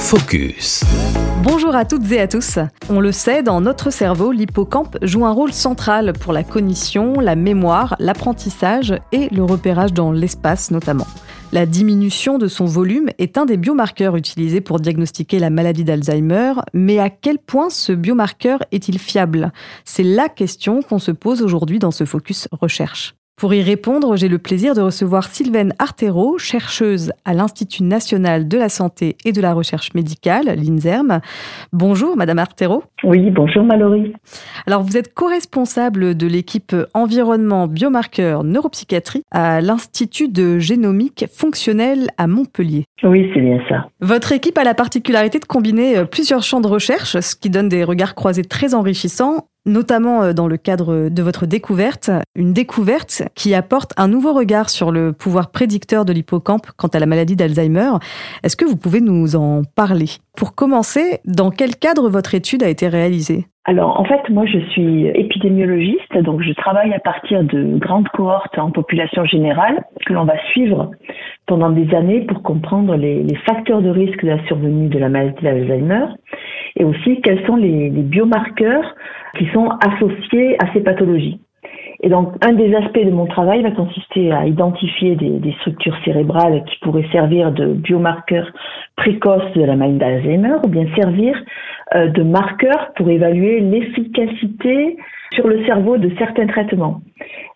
Focus. Bonjour à toutes et à tous. On le sait, dans notre cerveau, l'hippocampe joue un rôle central pour la cognition, la mémoire, l'apprentissage et le repérage dans l'espace notamment. La diminution de son volume est un des biomarqueurs utilisés pour diagnostiquer la maladie d'Alzheimer, mais à quel point ce biomarqueur est-il fiable? C'est la question qu'on se pose aujourd'hui dans ce focus recherche. Pour y répondre, j'ai le plaisir de recevoir Sylvaine Artero, chercheuse à l'Institut national de la santé et de la recherche médicale, l'INSERM. Bonjour, Madame Artero. Oui, bonjour Mallory. Alors, vous êtes co-responsable de l'équipe environnement biomarqueurs neuropsychiatrie à l'Institut de génomique fonctionnelle à Montpellier. Oui, c'est bien ça. Votre équipe a la particularité de combiner euh, plusieurs champs de recherche, ce qui donne des regards croisés très enrichissants notamment euh, dans le cadre de votre découverte, une découverte qui apporte un nouveau regard sur le pouvoir prédicteur de l'hippocampe quant à la maladie d'Alzheimer. Est-ce que vous pouvez nous en parler? Pour commencer, dans quel cadre votre étude a été réalisée? Alors en fait, moi je suis épidémiologiste, donc je travaille à partir de grandes cohortes en population générale que l'on va suivre pendant des années pour comprendre les, facteurs de risque de la survenue de la maladie d'Alzheimer et aussi quels sont les biomarqueurs qui sont associés à ces pathologies. Et donc, un des aspects de mon travail va consister à identifier des, structures cérébrales qui pourraient servir de biomarqueurs précoces de la maladie d'Alzheimer ou bien servir euh, de marqueurs pour évaluer l'efficacité sur le cerveau de certains traitements.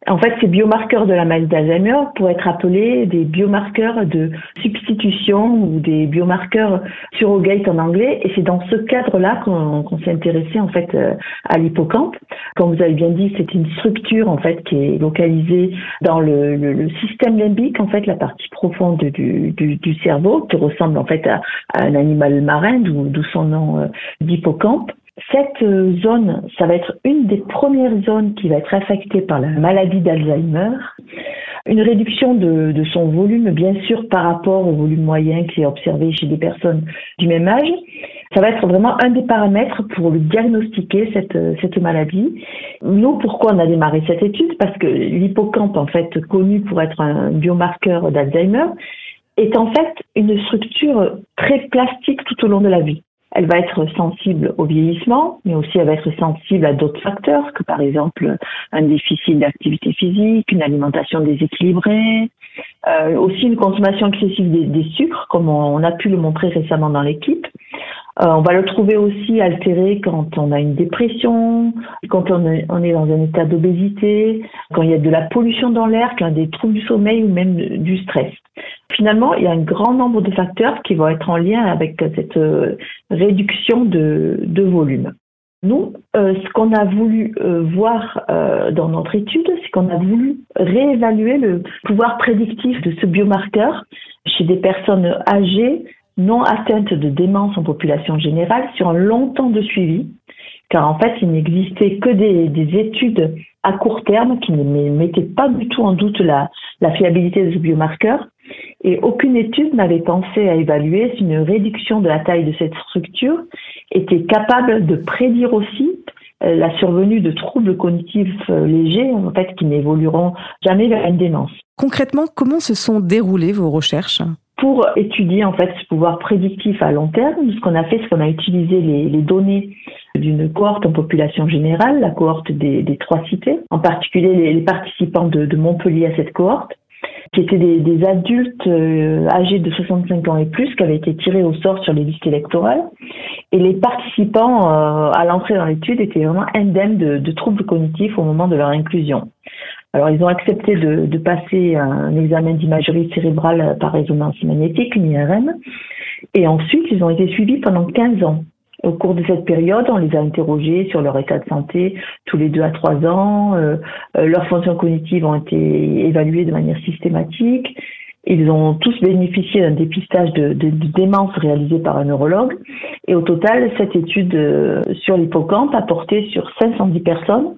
En fait, ces biomarqueurs de la maladie d'Alzheimer pourraient être appelés des biomarqueurs de substitution ou des biomarqueurs surrogate en anglais. Et c'est dans ce cadre-là qu'on s'est intéressé en fait euh, à l'hippocampe. Comme vous avez bien dit, c'est une structure en fait qui est localisée dans le, système limbique, en fait la partie profonde du cerveau, qui ressemble en fait à, à un animal marin, d'où son nom euh, d'hippocampe. Cette euh, zone, ça va être une des premières zones qui va être affectée par la maladie d'Alzheimer. Une réduction de, son volume, bien sûr, par rapport au volume moyen qui est observé chez des personnes du même âge. Ça va être vraiment un des paramètres pour le diagnostiquer, cette, cette maladie. Nous, pourquoi on a démarré cette étude? Parce que l'hippocampe, en fait, connu pour être un biomarqueur d'Alzheimer, est en fait une structure très plastique tout au long de la vie. Elle va être sensible au vieillissement, mais aussi elle va être sensible à d'autres facteurs, que par exemple un déficit d'activité physique, une alimentation déséquilibrée, euh, aussi une consommation excessive des, des, sucres, comme on a pu le montrer récemment dans l'équipe. Euh, on va le trouver aussi altéré quand on a une dépression, quand on est, dans un état d'obésité, quand il y a de la pollution dans l'air, quand il y a des troubles du sommeil ou même du stress. Finalement, il y a un grand nombre de facteurs qui vont être en lien avec cette euh, réduction de, de volume. Nous, euh, ce qu'on a voulu voir dans notre étude, c'est qu'on a voulu réévaluer le pouvoir prédictif de ce biomarqueur chez des personnes âgées non atteinte de démence en population générale sur un long temps de suivi, car en fait, il n'existait que des, études à court terme qui ne mettaient pas du tout en doute la, la fiabilité de ce biomarqueur, et aucune étude n'avait pensé à évaluer si une réduction de la taille de cette structure était capable de prédire aussi la survenue de troubles cognitifs euh, légers, en fait, qui n'évolueront jamais vers une démence. Concrètement, comment se sont déroulées vos recherches? Pour étudier en fait ce pouvoir prédictif à long terme, ce qu'on a fait, c'est qu'on a utilisé les, les données d'une cohorte en population générale, la cohorte des, des trois cités, en particulier les, les participants de, de, Montpellier à cette cohorte, qui étaient des, des adultes euh, âgés de 65 ans et plus, qui avaient été tirés au sort sur les listes électorales. Et les participants euh, à l'entrée dans l'étude étaient vraiment indemnes de, de troubles cognitifs au moment de leur inclusion. Alors, ils ont accepté de, de passer un examen d'imagerie cérébrale par résonance magnétique, une IRM, et ensuite, ils ont été suivis pendant 15 ans. Au cours de cette période, on les a interrogés sur leur état de santé tous les deux à trois ans. Euh, euh, leurs fonctions cognitives ont été évaluées de manière systématique. Ils ont tous bénéficié d'un dépistage de, de, démence réalisé par un neurologue. Et au total, cette étude euh, sur l'hippocampe a porté sur 510 personnes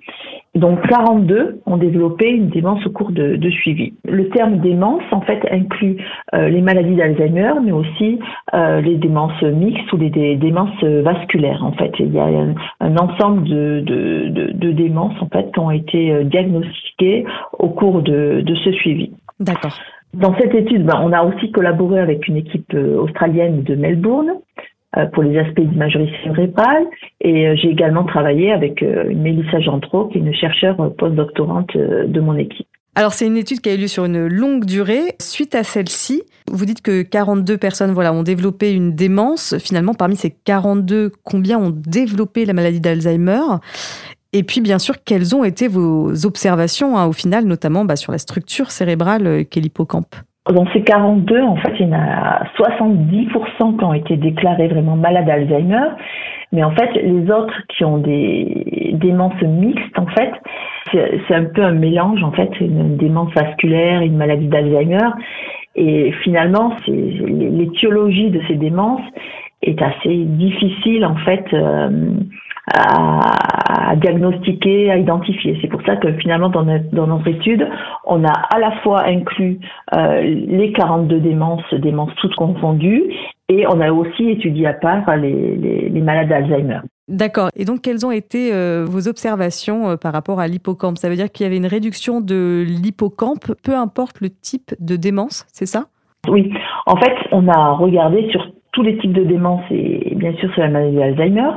donc 42 ont développé une démence au cours de, de suivi. Le terme démence en fait inclut euh, les maladies d'Alzheimer, mais aussi euh, les démences mixtes ou les démences vasculaires. En fait, il y a un, un ensemble de, de, de, démences en fait qui ont été euh, diagnostiquées au cours de, de ce suivi. D'accord. Dans cette étude, ben, on a aussi collaboré avec une équipe australienne de Melbourne pour les aspects d'imagerie cérébrale. Et j'ai également travaillé avec Mélissa Gentreau, qui est une chercheure postdoctorante de mon équipe. Alors c'est une étude qui a eu lieu sur une longue durée. Suite à celle-ci, vous dites que 42 personnes voilà, ont développé une démence. Finalement, parmi ces 42, combien ont développé la maladie d'Alzheimer? Et puis, bien sûr, quelles ont été vos observations, hein, au final, notamment bah, sur la structure cérébrale euh, qu'est l'hippocampe? Dans ces 42, en fait, il y en a 70% qui ont été déclarés vraiment malades d'Alzheimer. Mais en fait, les autres qui ont des démences mixtes, en fait, c'est un peu un mélange, en fait, une démence vasculaire, une maladie d'Alzheimer. Et finalement, l'étiologie de ces démences est assez difficile, en fait, euh, à, diagnostiquer, à identifier. C'est pour ça que finalement, dans notre, dans notre étude, on a à la fois inclus euh, les 42 démences, démences toutes confondues, et on a aussi étudié à part les, les, les malades d'Alzheimer. D'accord. Et donc, quelles ont été euh, vos observations euh, par rapport à l'hippocampe? Ça veut dire qu'il y avait une réduction de l'hippocampe, peu importe le type de démence, c'est ça? Oui. En fait, on a regardé sur tous les types de démence et bien sûr sur la maladie d'Alzheimer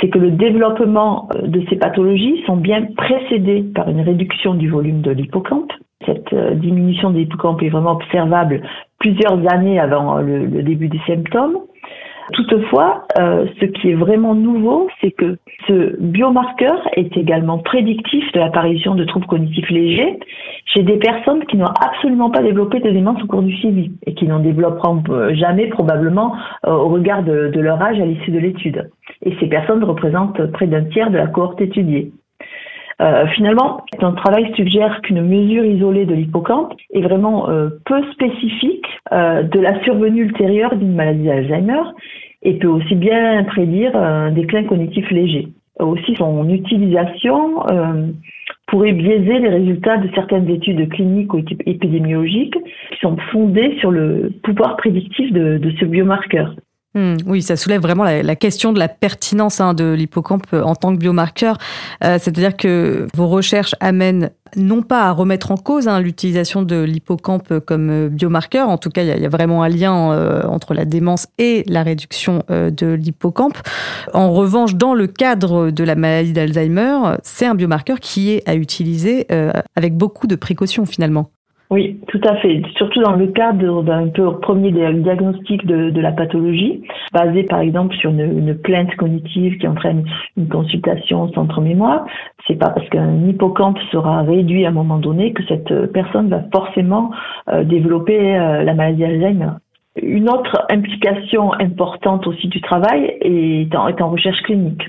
c'est que le développement euh, de ces pathologies sont bien précédés par une réduction du volume de l'hippocampe. Cette euh, diminution de l'hippocampe est vraiment observable plusieurs années avant le, début des symptômes. Toutefois, euh, ce qui est vraiment nouveau, c'est que ce biomarqueur est également prédictif de l'apparition de troubles cognitifs légers chez des personnes qui n'ont absolument pas développé de démence au cours du suivi et qui n'en développeront jamais probablement au regard de leur âge à l'issue de l'étude et ces personnes représentent près d'un tiers de la cohorte étudiée. Euh, finalement, notre travail suggère qu'une mesure isolée de l'hippocampe est vraiment euh, peu spécifique euh, de la survenue ultérieure d'une maladie d'Alzheimer et peut aussi bien prédire un déclin cognitif léger. Aussi, son utilisation pourrait biaiser les résultats de certaines études cliniques ou épidémiologiques qui sont fondées sur le pouvoir prédictif de ce biomarqueur. Hmm, oui, ça soulève vraiment la, question de la pertinence hein, de l'hippocampe en tant que biomarqueur. Euh, c'est-à-dire que vos recherches amènent non pas à remettre en cause hein, l'utilisation de l'hippocampe comme euh, biomarqueur, en tout cas il y, a vraiment un lien euh, entre la démence et la réduction de l'hippocampe. En revanche, dans le cadre de la maladie d'Alzheimer, c'est un biomarqueur qui est à utiliser avec beaucoup de précautions finalement. Oui, tout à fait. Surtout dans le cadre d'un premier diagnostic de, la pathologie, basé par exemple sur une, plainte cognitive qui entraîne une consultation au centre mémoire. C'est pas parce qu'un hippocampe sera réduit à un moment donné que cette personne va forcément euh, développer euh, la maladie Alzheimer. Une autre implication importante aussi du travail est en recherche clinique.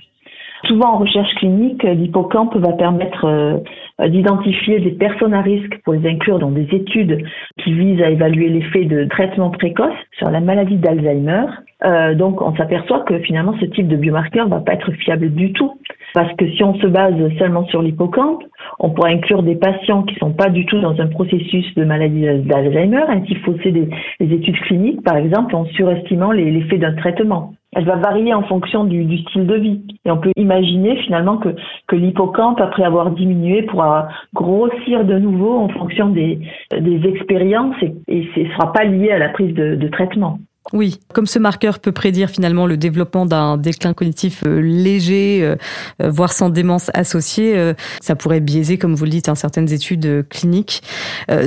Souvent en recherche clinique, l'hippocampe va permettre euh, d'identifier des personnes à risque pour les inclure dans des études qui visent à évaluer l'effet de traitement précoce sur la maladie d'Alzheimer. Euh, donc on s'aperçoit que finalement ce type de biomarqueur va pas être fiable du tout. Parce que si on se base seulement sur l'hippocampe, on pourrait inclure des patients qui sont pas du tout dans un processus de maladie d'Alzheimer, ainsi fausser des, des études cliniques par exemple en surestimant l'effet d'un traitement elle va varier en fonction du, style de vie. Et on peut imaginer finalement que, que l'hippocampe, après avoir diminué, pourra grossir de nouveau en fonction des, des expériences et, ce ne sera pas lié à la prise de traitement. Oui, comme ce marqueur peut prédire finalement le développement d'un déclin cognitif euh, léger, euh, euh, voire sans démence associée, ça pourrait biaiser, comme vous le dites, hein, certaines études cliniques.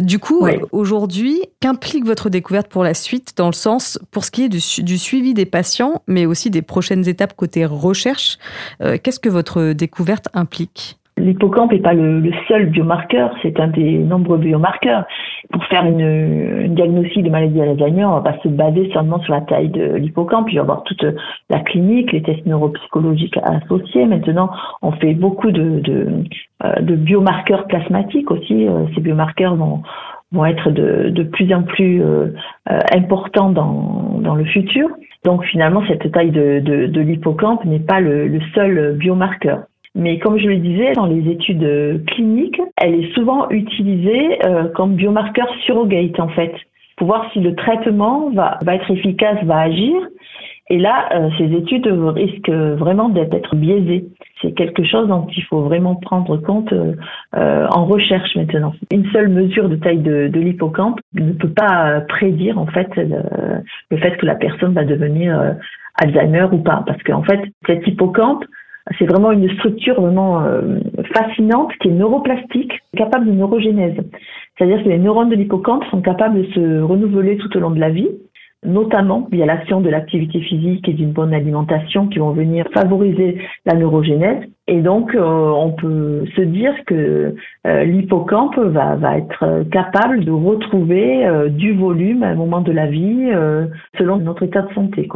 Du coup, aujourd'hui, qu'implique votre découverte pour la suite, dans le sens, pour ce qui est du, du suivi des patients, mais aussi des prochaines étapes côté recherche, qu'est-ce que votre découverte implique? L'hippocampe n'est pas le, seul biomarqueur, c'est un des nombreux biomarqueurs. Pour faire une, diagnostic de maladie Alzheimer, on va se baser seulement sur la taille de l'hippocampe, il va y avoir toute la clinique, les tests neuropsychologiques associés. Maintenant, on fait beaucoup de, de, euh, biomarqueurs plasmatiques aussi. Euh, ces biomarqueurs vont, vont être de, de plus en plus euh, importants dans, dans le futur. Donc finalement, cette taille de, de, de l'hippocampe n'est pas le, le seul biomarqueur. Mais comme je le disais, dans les études cliniques, elle est souvent utilisée euh, comme biomarqueur surrogate en fait, pour voir si le traitement va, va être efficace, va agir. Et là, euh, ces études risquent vraiment d'être biaisées. C'est quelque chose dont il faut vraiment prendre compte euh, en recherche maintenant. Une seule mesure de taille de, de l'hippocampe ne peut pas prédire en fait le, fait que la personne va devenir euh, Alzheimer ou pas, parce qu'en fait, cet hippocampe, c'est vraiment une structure vraiment fascinante qui est neuroplastique, capable de neurogénèse. C'est-à-dire que les neurones de l'hippocampe sont capables de se renouveler tout au long de la vie notamment via l'action de l'activité physique et d'une bonne alimentation qui vont venir favoriser la neurogénèse. Et donc, euh, on peut se dire que euh, l'hippocampe va, être capable de retrouver euh, du volume à un moment de la vie selon notre état de santé.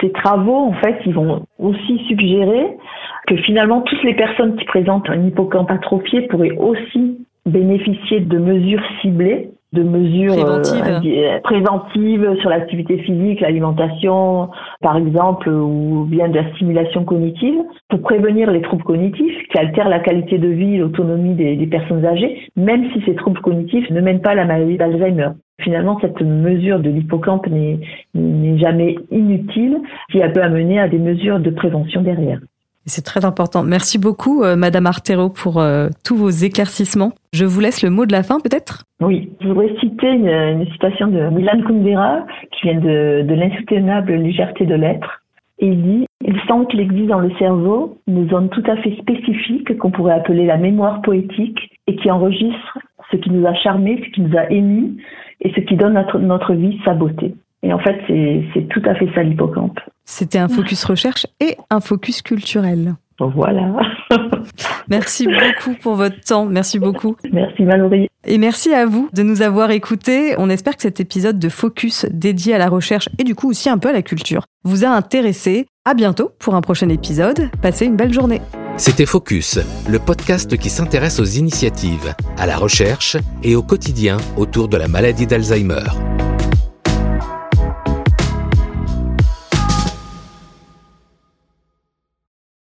Ces travaux, en fait, ils vont aussi suggérer que finalement, toutes les personnes qui présentent un hippocampe atrophié pourraient aussi bénéficier de mesures ciblées de mesures euh, préventives, sur l'activité physique, l'alimentation, par exemple, ou bien de la stimulation cognitive, pour prévenir les troubles cognitifs qui altèrent la qualité de vie et l'autonomie des, des, personnes âgées, même si ces troubles cognitifs ne mènent pas à la maladie d'Alzheimer. Finalement, cette mesure de l'hippocampe n'est jamais inutile si elle peut amener à des mesures de prévention derrière. C'est très important. Merci beaucoup, euh, Madame Artero, pour euh, tous vos éclaircissements. Je vous laisse le mot de la fin, peut-être? Oui, je voudrais citer une, citation de Milan Kundera, qui vient de, l'insoutenable légèreté de l'être. Il dit Il semble qu'il existe dans le cerveau une zone tout à fait spécifique qu'on pourrait appeler la mémoire poétique et qui enregistre ce qui nous a charmés, ce qui nous a émus et ce qui donne notre, notre vie sa beauté. Et en fait, c'est tout à fait ça l'hippocampe. C'était un focus recherche et un focus culturel. Voilà. merci beaucoup pour votre temps. Merci beaucoup. Merci Valérie. Et merci à vous de nous avoir écoutés. On espère que cet épisode de Focus dédié à la recherche et du coup aussi un peu à la culture vous a intéressé. À bientôt pour un prochain épisode. Passez une belle journée. C'était Focus, le podcast qui s'intéresse aux initiatives, à la recherche et au quotidien autour de la maladie d'Alzheimer.